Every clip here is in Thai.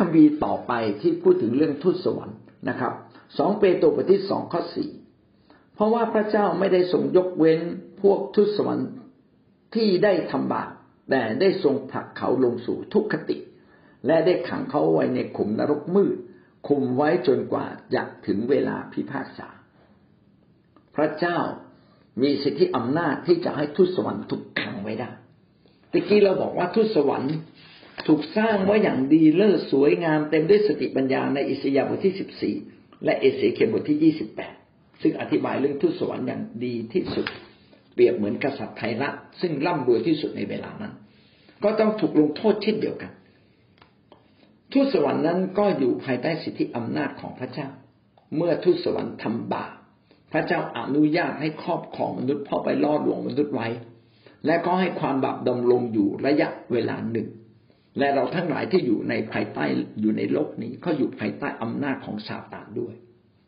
คัมภีร์ต่อไปที่พูดถึงเรื่องทูตสวรรค์นะครับสองเปโตรบทที่สองข้อสี่เพราะว่าพระเจ้าไม่ได้ทรงยกเว้นพวกทูตสวรรค์ที่ได้ทำบาปแต่ได้ทรงผลักเขาลงสู่ทุกขติ และได้ขังเขาไว้ในขุมนรกมืด คุมไว้จนกว่าจะถึงเวลาพิพากษา พระเจ้ามีสิทธิอำนาจที่จะให้ทูตสวรรค์ถูกขังไว้ได้ตะกี้เราบอกว่าทูตสวรรค์ ถูกสร้างไว้อย่างดีเลิศสวยงามเต็มด้วยสติปัญญาในอิสยาห์บทที่สิบสี่และเอเสเคียบทที่ยี่สิบแปดซึ่งอธิบายเรื่องทูตสวรรค์อย่างดีที่สุด เปรียบเหมือนกษัตริย์ไทยละซึ่งร่ำรวยที่สุดในเวลานั้น ก็ต้องถูกลงโทษเช่นเดียวกันทูตสวรรค์นั้นก็อยู่ภายใต้สิทธิอำนาจของพระเจ้า เมื่อทูตสวรรค์ทำบาปพระเจ้าอนุญาตให้ครอบครองมนุษย์พ่อไปล่อลวงมนุษย์ไว้ และก็ให้ความบาปดำรงอยู่ระยะเวลาหนึ่ง และเราทั้งหลายที่อยู่ในภายใต้อยู่ในโลกนี้ก็อยู่ภายใต้อำนาจของซาตานด้วย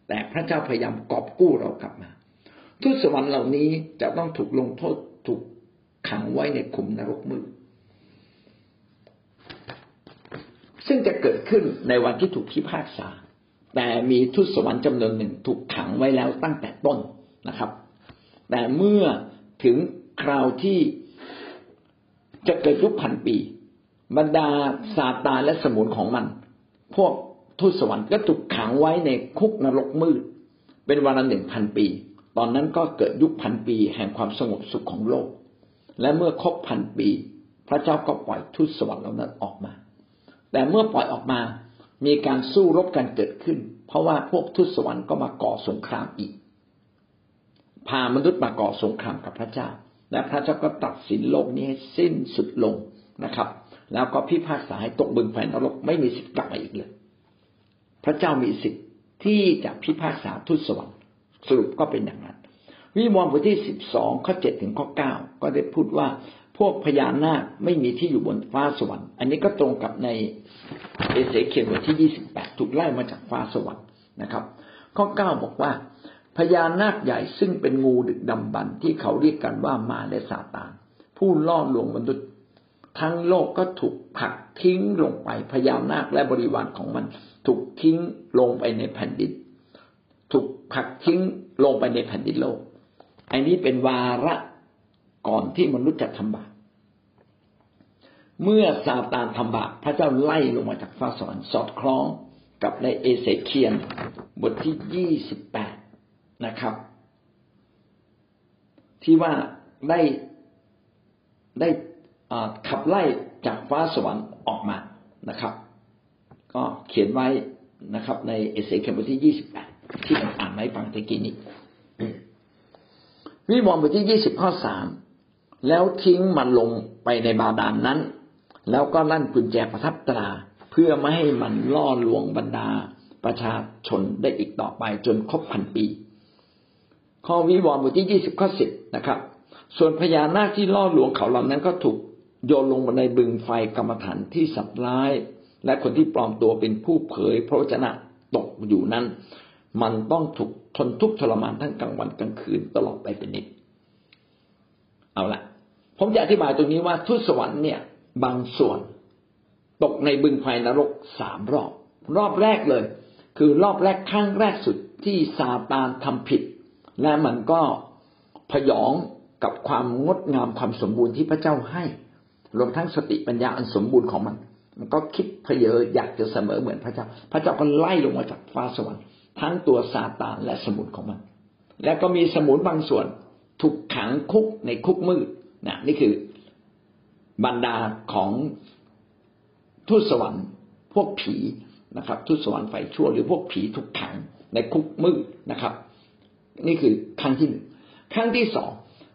แต่พระเจ้าพยายามกอบกู้เรากลับมาทูตสวรรค์เหล่านี้จะต้องถูกลงโทษถูกขังไว้ในขุมนรกมืดซึ่งจะเกิดขึ้นในวันที่ถูกพิพากษา แต่มีทูตสวรรค์จำนวนหนึ่งถูกขังไว้แล้วตั้งแต่ต้นนะครับ แต่เมื่อถึงคราวที่จะเกิดยุคพันปี บรรดาซาตานและสมุนของมัน พวกทูตสวรรค์ก็ถูกขังไว้ในคุกนรกมืด เป็นวันละหนึ่งพันปี ตอนนั้นก็เกิดยุคพันปี แห่งความสงบสุขของโลก และเมื่อครบพันปี พระเจ้าก็ปล่อยทูตสวรรค์เหล่านั้นออกมา แต่เมื่อปล่อยออกมา มีการสู้รบกันเกิดขึ้น เพราะว่าพวกทุตสวรรค์ก็มาก่อสงครามอีก พามนุษย์มาก่อสงครามกับพระเจ้า และพระเจ้าก็ตัดสินโลกนี้ให้สิ้นสุดลงนะครับ แล้วก็พิพากษาให้ตกบึงไฟนรกไม่มีสิทธิ์กลับมาอีกเลย พระเจ้ามีสิทธิ์ที่จะพิพากษาทุตสวรรค์สรุปก็เป็นอย่างนั้น วิมวรบทที่สิบสองข้อเจ็ดถึงข้อเก้าก็ได้พูดว่าพวกพญานาคไม่มีที่อยู่บนฟ้าสวรรค์ อันนี้ก็ตรงกับในเอเสเคียบทที่ยี่สิบแปดถูกไล่มาจากฟ้าสวรรค์นะครับ ข้อเก้าบอกว่าพญานาคใหญ่ซึ่งเป็นงูดึกดำบรรที่เขาเรียกกันว่ามาและซาตานผู้ล่อลวงมนุษย์ ทั้งโลกก็ถูกผลักทิ้งลงไปพญานาคและบริวารของมัน ถูกทิ้งลงไปในแผ่นดิน ถูกผลักทิ้งลงไปในแผ่นดินโลก อันนี้เป็นวาระก่อนที่มนุษย์จะทำบาปเมื่อซาตานทำบาปพระเจ้าไล่ลงมาจากฟ้าสวรรค์สอดคล้องกับในเอเสเคียนบทที่ยี่สิบแปดนะครับ ที่ว่าได้ได้ ขับไล่จากฟ้าสวรรค์ออกมานะครับ ก็เขียนไว้นะครับ ในเอเสเคียนบทที่ยี่สิบแปดที่ผมอ่านไว้ฟังตะกี้นี้วิวรณ์บทที่ยี่สิบข้อสามแล้วทิ้งมันลงไปในบาดาลนนั้น แล้วก็ลั่นกุญแจประทับตรา เพื่อไม่ให้มันล่อลวงบรรดาประชาชนได้อีกต่อไปจนครบพันปี ข้อวิวรณ์บทที่ยี่สิบข้อสิบนะครับ ส่วนพญานาคที่ล่อลวงเขาเหล่านั้นก็ถูก โยนลงในบึงไฟกรรมฐานที่สับร้าย และคนที่ปลอมตัวเป็นผู้เผยพระวจนะตกอยู่นั้น มันต้องถูกทนทุกข์ทรมานทั้งกลางวันกลางคืนตลอดไปเป็นนิดเอาละผมจะอธิบายตรงนี้ว่าทุสวรรค์เนี่ย บางส่วน ตกในบึงไฟนรกสามรอบ รอบแรกเลย คือรอบแรกครั้งแรกสุดที่ซาตานทำผิด และมันก็พยองกับความงดงามความสมบูรณ์ที่พระเจ้าให้ รวมทั้งสติปัญญาอันสมบูรณ์ของมัน มันก็คิดเพเยออยากจะเสมอเหมือนพระเจ้า พระเจ้าก็ไล่ลงมาจากฟ้าสวรรค์ทั้งตัวซาตานและสมุนของมัน แล้วก็มีสมุนบางส่วนถูกขังคุกในคุกมืดนะนี่คือบรรดาของทูตสวรรค์พวกผีนะครับทูตสวรรค์ไฟชั่วหรือพวกผีถูกขังในคุกมืดนะครับ นี่คือครั้งที่หนึ่งครั้งที่สอง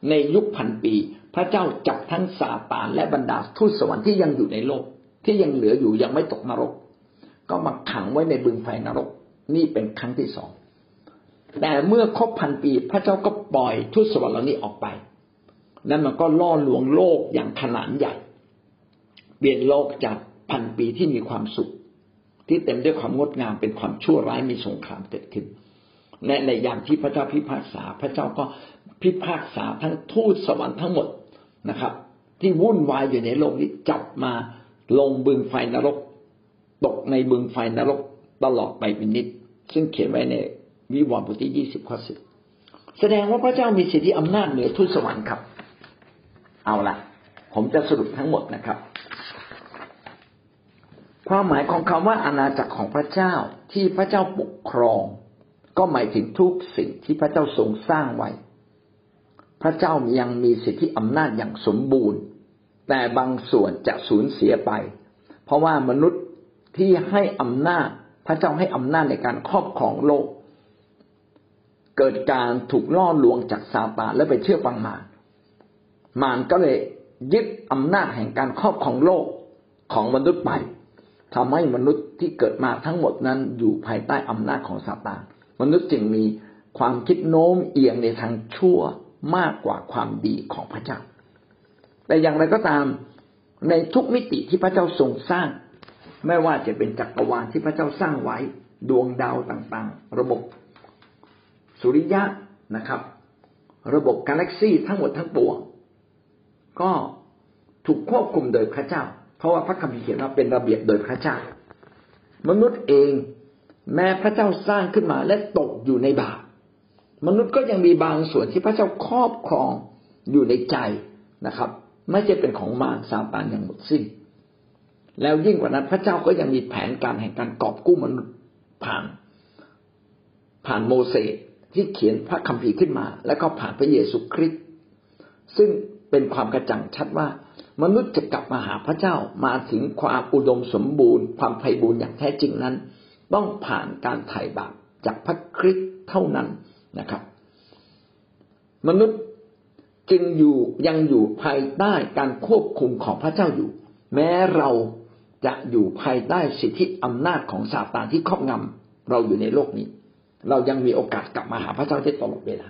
ในยุคพันปี พระเจ้าจับทั้งซาตานและบรรดาทูตสวรรค์ที่ยังอยู่ในโลก ที่ยังเหลืออยู่ยังไม่ตกนรก ก็มาขังไว้ในบึงไฟนรก นี่เป็นครั้งที่สองแต่เมื่อครบพันปี พระเจ้าก็ปล่อยทูตสวรรค์เหล่านี้ออกไป นั่นมันก็ล่อลวงโลกอย่างขนาดใหญ่ เปลี่ยนโลกจากพันปีที่มีความสุข ที่เต็มด้วยความงดงามเป็นความชั่วร้ายมีสงครามเกิดขึ้น และในยามที่พระเจ้าพิพากษา พระเจ้าก็พิพากษาทั้งทูตสวรรค์ทั้งหมด นะครับ ที่วุ่นวายอยู่ในโลกนี้จับมาลงบึงไฟนรก ตกในบึงไฟนรกตลอดไปเป็นนิด ซึ่งเขียนไว้ในวิวรณ์บทที่ยี่สิบข้อสิบแสดงว่าพระเจ้ามีสิทธิอำนาจเหนือทุตสวรรค์ครับ เอาละผมจะสรุปทั้งหมดนะครับ ความหมายของคำว่าอาณาจักรของพระเจ้าที่พระเจ้าปกครอง ก็หมายถึงทุกสิ่งที่พระเจ้าทรงสร้างไว้ ระเจ้ายังมีสิทธิอำนาจอย่างสมบูรณ์ แต่บางส่วนจะสูญเสียไป เพราะว่ามนุษย์ที่ให้อำนาจ พระเจ้าให้อำนาจในการครอบครองโลก เกิดการถูกล่อลวงจากซาตานและไปเชื่อฟังมารมารก็เลยยึดอำนาจแห่งการครอบครองโลกของมนุษย์ไปทำให้มนุษย์ที่เกิดมาทั้งหมดนั้นอยู่ภายใต้อำนาจของซาตานมนุษย์จึงมีความคิดโน้มเอียงในทางชั่ว มากกว่าความดีของพระเจ้า แต่อย่างไรก็ตามในทุกมิติที่พระเจ้าทรงสร้าง ไม่ว่าจะเป็นจักรวาลที่พระเจ้าสร้างไว้ ดวงดาวต่างๆ ระบบสุริยะนะครับ ระบบกาแล็กซี่ทั้งหมดทั้งปวงก็ถูกควบคุมโดยพระเจ้า เพราะว่าพระคัมภีร์เขียนว่าเป็นระเบียบโดยพระเจ้า มนุษย์เองแม้พระเจ้าสร้างขึ้นมาและตกอยู่ในบาป มนุษย์ก็ยังมีบางส่วนที่พระเจ้าครอบครองอยู่ในใจนะครับ ไม่ใช่เป็นของมารซาตานอย่างหมดสิ้น แล้วยิ่งกว่านั้นพระเจ้าก็ยังมีแผนการแห่งการกอบกู้มนุษย์ผ่าน ผ่านโมเสสที่เขียนพระคัมภีร์ขึ้นมา แล้วก็ผ่านพระเยซูคริสต์ซึ่งเป็นความกระจ่างชัดว่า มนุษย์จะกลับมาหาพระเจ้ามาถึงความอุดมสมบูรณ์ ความไพ่บูรณ์อย่างแท้จริงนั้น ต้องผ่านการไถ่บาปจากพระคริสต์เท่านั้น นะครับ มนุษย์จึงอยู่ยังอยู่ภายใต้การควบคุมของพระเจ้าอยู่ แม้เราจะอยู่ภายใต้สิทธิอำนาจของซาตานที่ครอบงำเราอยู่ในโลกนี้ เรายังมีโอกาสกลับมาหาพระเจ้าได้ตลอดเวลา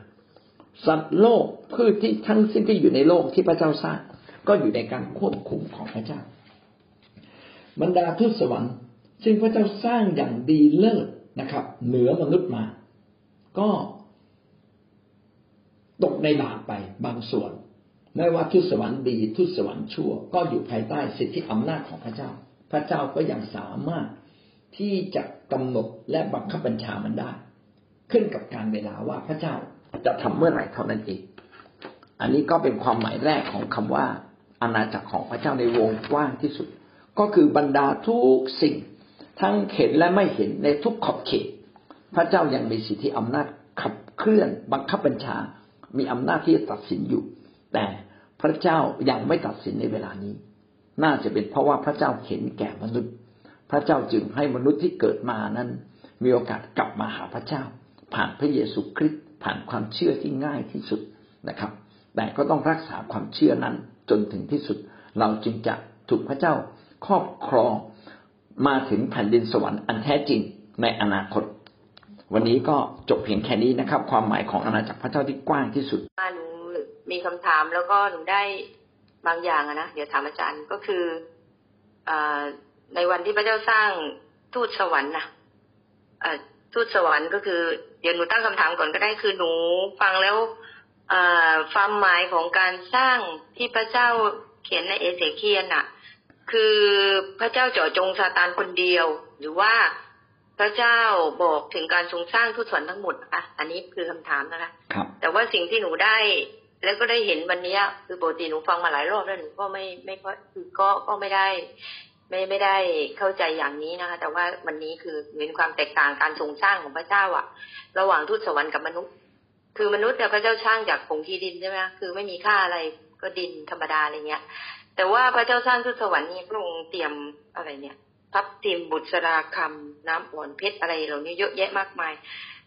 สัตว์โลกพืชที่ทั้งสิ้นที่อยู่ในโลกที่พระเจ้าสร้างก็อยู่ในการควบคุมของพระเจ้า บรรดาทูตสวรรค์ซึ่งพระเจ้าสร้างอย่างดีเลิศนะครับ เหนือมนุษย์มา ก็ ตกในบาปไปบางส่วน ไม่ว่าทูตสวรรค์ดีทูตสวรรค์ชั่ว ก็อยู่ภายใต้สิทธิอำนาจของพระเจ้า พระเจ้าก็ยังสามารถที่จะกำหนดและบังคับบัญชามันได้ ขึ้นกับการเวลาว่าพระเจ้าจะทำเมื่อไหร่เท่านั้นเอง อันนี้ก็เป็นความหมายแรกของคำว่า อาณาจักรของพระเจ้าในวงกว้างที่สุด ก็คือบรรดาทุกสิ่ง ทั้งเห็นและไม่เห็นในทุกขอบเขต พระเจ้ายังมีสิทธิอำนาจขับเคลื่อนบังคับบัญชา มีอำนาจที่จะตัดสินอยู่ แต่พระเจ้ายังไม่ตัดสินในเวลานี้ น่าจะเป็นเพราะว่าพระเจ้าเห็นแก่มนุษย์ พระเจ้าจึงให้มนุษย์ที่เกิดมานั้น มีโอกาสกลับมาหาพระเจ้า ผ่านพระเยซูคริสต์ผ่านความเชื่อที่ง่ายที่สุดนะครับ แต่ก็ต้องรักษาความเชื่อนั้นจนถึงที่สุด เราจึงจะถูกพระเจ้าครอบครองมาถึงแผ่นดินสวรรค์อันแท้จริงในอนาคต วันนี้ก็จบเพียงแค่นี้นะครับ ความหมายของอาณาจักรพระเจ้าที่กว้างที่สุดหนูมีคำถามแล้วก็หนูได้บางอย่างนะเดี๋ยวถามอาจารย์ก็คืออในวันที่พระเจ้าสร้างทูตสวรรค์นะทูตสวรรค์ก็คือ เดี๋ยวหนูตั้งคำถามก่อนก็ได้คือหนูฟังแล้วความหมายของการสร้างที่พระเจ้าเขียนในเอเสเคียนอะคือพระเจ้าเจาะจงซาตานคนเดียว หรือว่า พระเจ้าบอกถึงการทรงสร้างทุตสวรรค์ทั้งหมดอะอันนี้คือคำถามนะคะครับ แต่ว่าสิ่งที่หนูได้ แล้วก็ได้เห็นวันนี้คือปกติหนูฟังมาหลายรอบแล้วหนูก็ไม่ไม่ก็คือก็ก็ไม่ได้ ไม่ไม่ได้เข้าใจอย่างนี้นะคะ แต่ว่าวันนี้คือเห็นความแตกต่างการทรงสร้างของพระเจ้าอะระหว่างทูตสวรรค์กับมนุษย์ คือมนุษย์เนี่ยพระเจ้าสร้างจากผงที่ดินใช่ไหมคือไม่มีค่าอะไรก็ดินธรรมดาอะไรเงี้ย แต่ว่าพระเจ้าสร้างทูตสวรรค์นี่พระองค์เตรียมอะไรเนี่ย พับทิมบุตรสราคำน้ำอ่อนเพชรอะไรเหล่านี้เยอะแยะมากมาย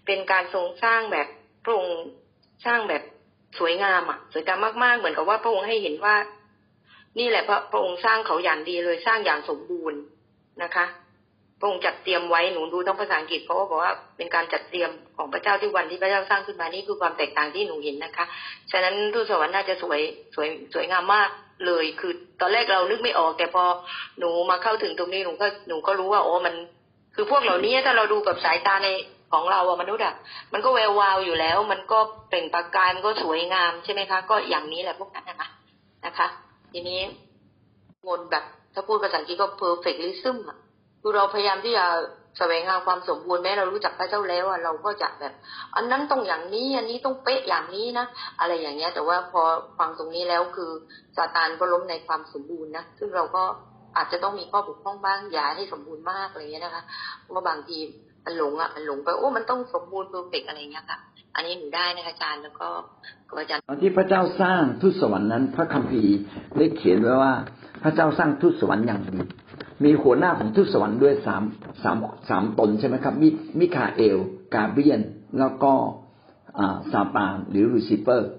เป็นการทรงสร้างแบบพระองค์สร้างแบบสวยงามอะสวยงามมากๆ เหมือนกับว่าพระองค์ให้เห็นว่า นี่แหละพระพระองค์สร้างเขาอย่างดีเลยสร้างอย่างสมบูรณ์นะคะพระองค์จัดเตรียมไว้หนูดูต้องภาษาอังกฤษเพราะว่าบอกว่าเป็นการจัดเตรียมของพระเจ้าที่วันที่พระเจ้าสร้างขึ้นมานี่คือความแตกต่างที่หนูเห็นนะคะ ฉะนั้นทูตสวรรค์น่าจะสวยสวยสวยงามมาก เลย คือตอนแรกเรานึกไม่ออก แต่พอหนูมาเข้าถึงตรงนี้หนูก็หนูก็รู้ว่าโอ้มัน คือพวกเหล่านี้ถ้าเราดูกับสายตาในของเราอะมนุษย์อะมันก็แวววาวอยู่แล้ว มันก็เปล่งประกายมันก็สวยงามใช่ไหมคะ ก็อย่างนี้แหละพวกนั้นนะคะนะคะ ทีนี้วนแบบถ้าพูดภาษาอังกฤษก็ perfectism อะคือเราพยายามที่จะ แสวงหาความสมบูรณ์แม้เรารู้จักพระเจ้าแล้วอะเราก็จะแบบ อันนั้นต้องอย่างนี้ อันนี้ต้องเป๊ะอย่างนี้นะอะไรอย่างเงี้ย แต่ว่าพอฟังตรงนี้แล้วคือซาตานก็ล้มในความสมบูรณ์นะซึ่งเราก็อาจจะต้องมีข้อบกพร่องบ้างอย่าให้สมบูรณ์มากอะไรเงี้ยนะคะเพราะบางทีมันหลงอะมันหลงไปโอ้มันต้องสมบูรณ์ perfect อะไรเงี้ยค่ะ อันนี้หนูได้นะคะอาจารย์แล้วก็อาจารย์ตอนที่พระเจ้าสร้างทูตสวรรค์นั้น พระคัมภีร์ได้เขียนไว้ว่า พระเจ้าสร้างทูตสวรรค์อย่างดี มีหัวหน้าของทูตสวรรค์ด้วยสามสามสามตนใช่ไหมครับ มิมิคาเอล กาเบรียล แล้วก็ซาตานหรือลูซิเฟอร์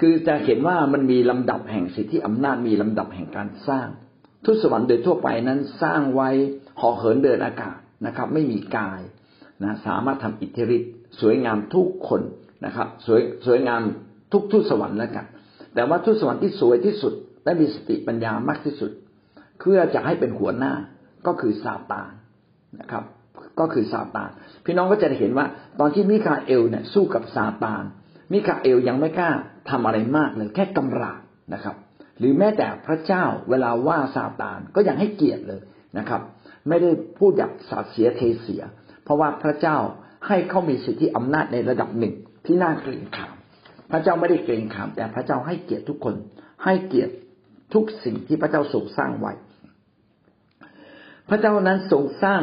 คือจะเห็นว่ามันมีลำดับแห่งสิทธิอำนาจมีลำดับแห่งการสร้างทูตสวรรค์โดยทั่วไปนั้นสร้างไว้ห่อเหินเดินอากาศนะครับ ไม่มีกายนะสามารถทำอิทธิฤทธิ์สวยงามทุกคนนะครับ สวยสวยงามทุกทูตสวรรค์แล้วกันแต่ว่าทูตสวรรค์ที่สวยที่สุด และมีสติปัญญามากที่สุด เพื่อจะให้เป็นหัวหน้าก็คือซาตานนะครับ ก็คือซาตาน พี่น้องก็จะเห็นว่า ตอนที่มิคาเอลเนี่ยสู้กับซาตาน มิคาเอลยังไม่กล้าทำอะไรมากเลย แค่กำราบนะครับ หรือแม้แต่พระเจ้าเวลาว่าซาตานก็ยังให้เกียรติเลยนะครับ ไม่ได้พูดอย่างสาเสียเทเสีย เพราะว่าพระเจ้าให้เขามีสิทธิอำนาจในระดับหนึ่งที่น่าเกรงขาม พระเจ้าไม่ได้เกรงขาม แต่พระเจ้าให้เกียรติทุกคน ให้เกียรติทุกสิ่งที่พระเจ้าทรงสร้างไว้ พระเจ้านั้นทรงสร้าง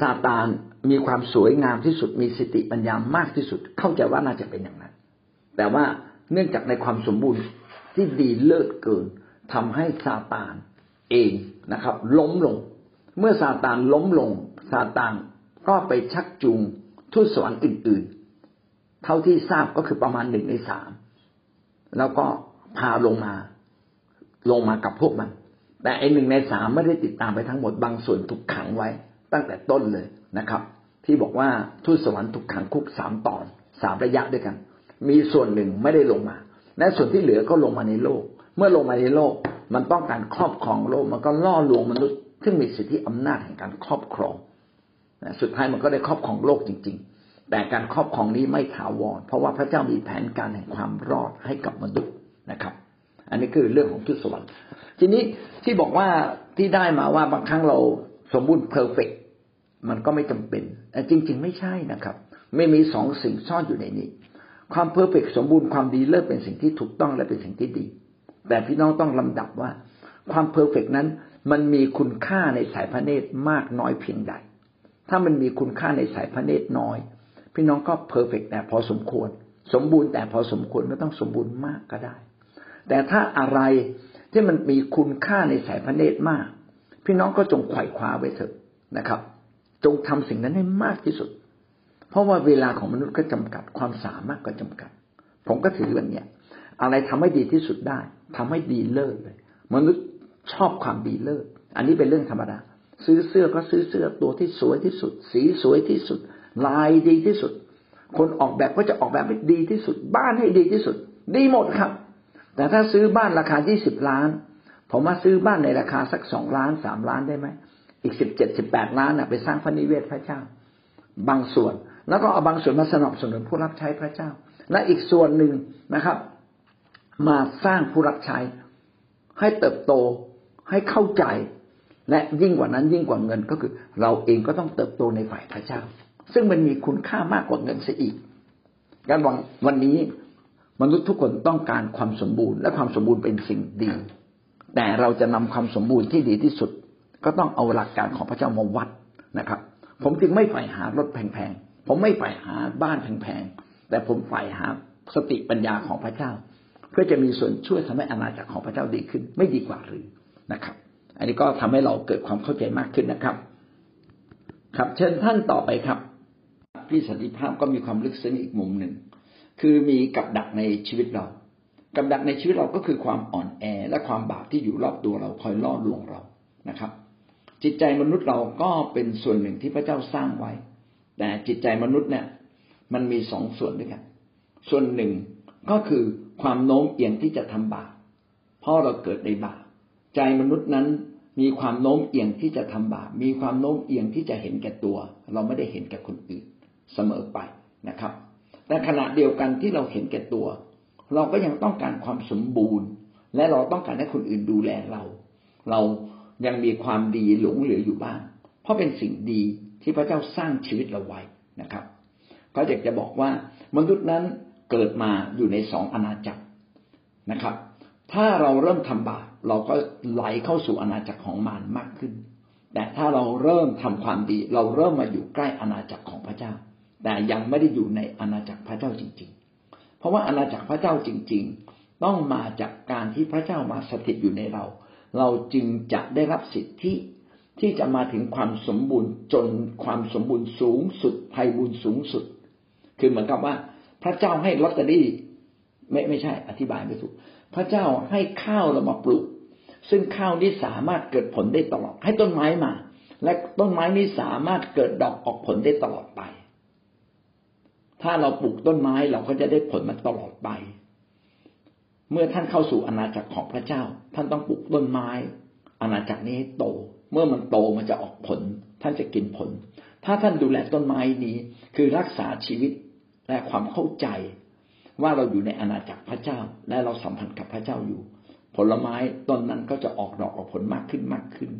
ซาตานมีความสวยงามที่สุดมีสติปัญญามากที่สุด เข้าใจว่าน่าจะเป็นอย่างนั้น แต่ว่าเนื่องจากในความสมบูรณ์ที่ดีเลิศเกินทำให้ซาตานเองนะครับ ล้มลง เมื่อซาตานล้มลงซาตานก็ไปชักจูงทูตสวรรค์อื่น ๆ เท่าที่ทราบก็คือประมาณหนึ่งในสามแล้วก็พาลงมา ลงมากับพวกมัน แต่ไอหนึ่งในสามไม่ได้ติดตามไปทั้งหมดบางส่วนถูกขังไว้ ตั้งแต่ต้นเลยนะครับ ที่บอกว่าทูตสวรรค์ถูกขังคุกสามตอนสามระยะด้วยกัน มีส่วนหนึ่งไม่ได้ลงมา และส่วนที่เหลือก็ลงมาในโลก เมื่อลงมาในโลก มันต้องการครอบครองโลก มันก็ล่อลวงมนุษย์ซึ่งมีสิทธิอำนาจแห่งการครอบครองสุดท้ายมันก็ได้ครอบครองโลกจริง ๆ แต่การครอบครองนี้ไม่ถาวรเพราะว่าพระเจ้ามีแผนการแห่งความรอดให้กับมนุษย์นะครับ อันนี้คือเรื่องของทูตสวรรค์ทีนี้ที่บอกว่าที่ได้มาว่าบางครั้งเราสมบูรณ์ perfect มันก็ไม่จำเป็นแต่จริง ๆ ไม่ใช่นะครับ ไม่มีสองสิ่งซ่อนอยู่ในนี้ ความ perfect สมบูรณ์ความดีเลิศเป็นสิ่งที่ถูกต้องและเป็นสิ่งที่ดี แต่พี่น้องต้องลำดับว่า ความ perfect นั้นมันมีคุณค่าในสายพระเนตรมากน้อยเพียงใด ถ้ามันมีคุณค่าในสายพระเนตรน้อย พี่น้องก็เพอร์เฟกแต่พอสมควร สมบูรณ์แต่พอสมควรไม่ต้องสมบูรณ์มากก็ได้ แต่ถ้าอะไรที่มันมีคุณค่าในสายพระเนตรมาก พี่น้องก็จงไขว่คว้าไว้เถอะนะครับ จงทำสิ่งนั้นให้มากที่สุด เพราะว่าเวลาของมนุษย์ก็จำกัดความสามารถก็จำกัด ผมก็ถือวันเนี้ยอะไรทำให้ดีที่สุดได้ทำให้ดีเลิศเลย มนุษย์ชอบความดีเลิศอันนี้เป็นเรื่องธรรมดา ซื้อเสื้อก็ซื้อเสื้อตัวที่สวยที่สุด สีสวยที่สุด ลายดีที่สุด คนออกแบบก็จะออกแบบให้ดีที่สุด บ้านให้ดีที่สุด ดีหมดครับ แต่ถ้าซื้อบ้านราคายี่สิบล้าน ผมมาซื้อบ้านในราคาสักสองล้านสามล้านได้ไหมอีกสิบเจ็ดสิบแปดล้านน่ะไปสร้างพระนิเวศพระเจ้า บางส่วน แล้วก็เอาบางส่วนมาสนับสนุนผู้รับใช้พระเจ้า และอีกส่วนหนึ่งนะครับ มาสร้างผู้รับใช้ ให้เติบโตให้เข้าใจและยิ่งกว่านั้นยิ่งกว่าเงินก็คือ เราเองก็ต้องเติบโตในฝ่ายพระเจ้า ซึ่งมันมีคุณค่ามากกว่าเงินเสียอีกการวังวันนี้ มนุษย์ทุกคนต้องการความสมบูรณ์และความสมบูรณ์เป็นสิ่งดี แต่เราจะนำความสมบูรณ์ที่ดีที่สุด ก็ต้องเอาหลักการของพระเจ้ามาวัดนะครับ ผมจึงไม่ใฝ่หารถแพงๆผมไม่ใฝ่หาบ้านแพงๆแต่ผมใฝ่หาสติปัญญาของพระเจ้า เพื่อจะมีส่วนช่วยทำให้อาณาจักรของพระเจ้าดีขึ้น ไม่ดีกว่าหรือนะครับ อันนี้ก็ทำให้เราเกิดความเข้าใจมากขึ้นนะครับ ครับเชิญท่านต่อไปครับ พี่สันติภาพก็มีความลึกซึ้งอีกมุมหนึ่ง คือมีกับดักในชีวิตเรา กับดักในชีวิตเราก็คือความอ่อนแอและความบาปที่อยู่รอบตัวเราคอยล่อลวงเรานะครับ จิตใจมนุษย์เราก็เป็นส่วนหนึ่งที่พระเจ้าสร้างไว้ แต่จิตใจมนุษย์เนี่ยมันมีสองส่วนด้วยกัน ส่วนหนึ่งก็คือความโน้มเอียงที่จะทำบาปเพราะเราเกิดในบาปใจมนุษย์นั้นมีความโน้มเอียงที่จะทำบาปมีความโน้มเอียงที่จะเห็นแก่ตัว เราไม่ได้เห็นแก่คนอื่นเสมอไปนะครับ แต่ขณะเดียวกันที่เราเห็นแก่ตัว เราก็ยังต้องการความสมบูรณ์ และเราต้องการให้คนอื่นดูแลเรา เรายังมีความดีหลงเหลืออยู่บ้าง เพราะเป็นสิ่งดีที่พระเจ้าสร้างชีวิตเราไว้นะครับก็อยากจะบอกว่ามนุษย์นั้นเกิดมาอยู่ในสองอาณาจักรนะครับ ถ้าเราเริ่มทำบาปเราก็ไหลเข้าสู่อาณาจักรของมารมากขึ้น แต่ถ้าเราเริ่มทำความดี เราเริ่มมาอยู่ใกล้อาณาจักรของพระเจ้า แต่ยังไม่ได้อยู่ในอาณาจักรพระเจ้าจริง ๆ เพราะว่าอาณาจักรพระเจ้าจริง ๆ ต้องมาจากการที่พระเจ้ามาสถิตอยู่ในเรา เราจึงจะได้รับสิทธิที่จะมาถึงความสมบูรณ์จนความสมบูรณ์สูงสุดภัยบุญสูงสุด คือเหมือนกับว่า พระเจ้าให้ลอตเตอรี่ไม่ไม่ใช่ อธิบายไม่ถูก พระเจ้าให้ข้าวเรามาปลูก ซึ่งข้าวนี้สามารถเกิดผลได้ตลอด ให้ต้นไม้มา และต้นไม้นี้สามารถเกิดดอกออกผลได้ตลอดไป ถ้าเราปลูกต้นไม้เราก็จะได้ผลมาตลอดไป เมื่อท่านเข้าสู่อาณาจักรของพระเจ้า ท่านต้องปลูกต้นไม้อาณาจักรนี้ให้โต เมื่อมันโตมันจะออกผล ท่านจะกินผล ถ้าท่านดูแลต้นไม้นี้ คือรักษาชีวิตและความเข้าใจ ว่าเราอยู่ในอาณาจักรพระเจ้า และเราสัมพันธ์กับพระเจ้าอยู่ ผลไม้ต้นนั้นก็จะออกดอกออกผลมากขึ้นมากขึ้น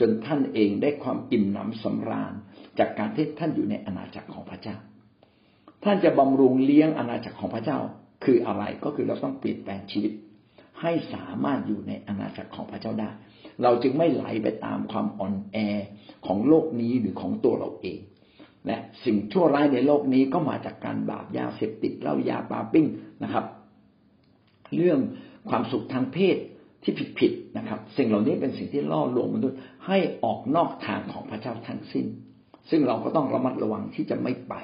จนท่านเองได้ความอิ่มหนำสำราญ จากการที่ท่านอยู่ในอาณาจักรของพระเจ้า ท่านจะบำรุงเลี้ยงอาณาจักรของพระเจ้า คืออะไรก็คือเราต้องเปลี่ยนแปลงชีวิต ให้สามารถอยู่ในอาณาจักรของพระเจ้าได้ เราจึงไม่ไหลไปตามความอ่อนแอของโลกนี้หรือของตัวเราเอง และสิ่งชั่วร้ายในโลกนี้ก็มาจากการบาปยาเสพติดเหล้ายาปาปิ้งนะครับ เรื่องความสุขทางเพศที่ผิดๆนะครับ สิ่งเหล่านี้เป็นสิ่งที่ล่อลวงมนุษย์ให้ออกนอกทางของพระเจ้าทั้งสิ้น ซึ่งเราก็ต้องระมัดระวังที่จะไม่ไป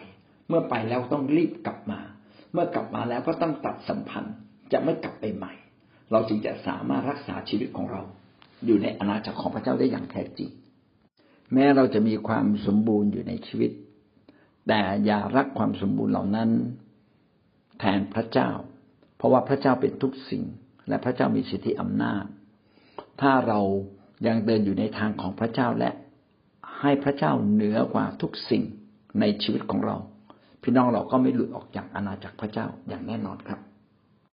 เมื่อไปแล้วต้องรีบกลับมา เมื่อกลับมาแล้วก็ต้องตัดสัมพันธ์ จะไม่กลับไปใหม่ เราจึงจะสามารถรักษาชีวิตของเรา อยู่ในอาณาจักรของพระเจ้าได้อย่างแท้จริง แม้เราจะมีความสมบูรณ์อยู่ในชีวิต แต่อย่ารักความสมบูรณ์เหล่านั้น แทนพระเจ้า เพราะว่าพระเจ้าเป็นทุกสิ่ง และพระเจ้ามีสิทธิอำนาจ ถ้าเรายังเดินอยู่ในทางของพระเจ้าและให้พระเจ้าเหนือกว่าทุกสิ่งในชีวิตของเรา พี่น้องเราก็ไม่หลุดออกจากอาณาจักรพระเจ้าอย่างแน่นอนครับ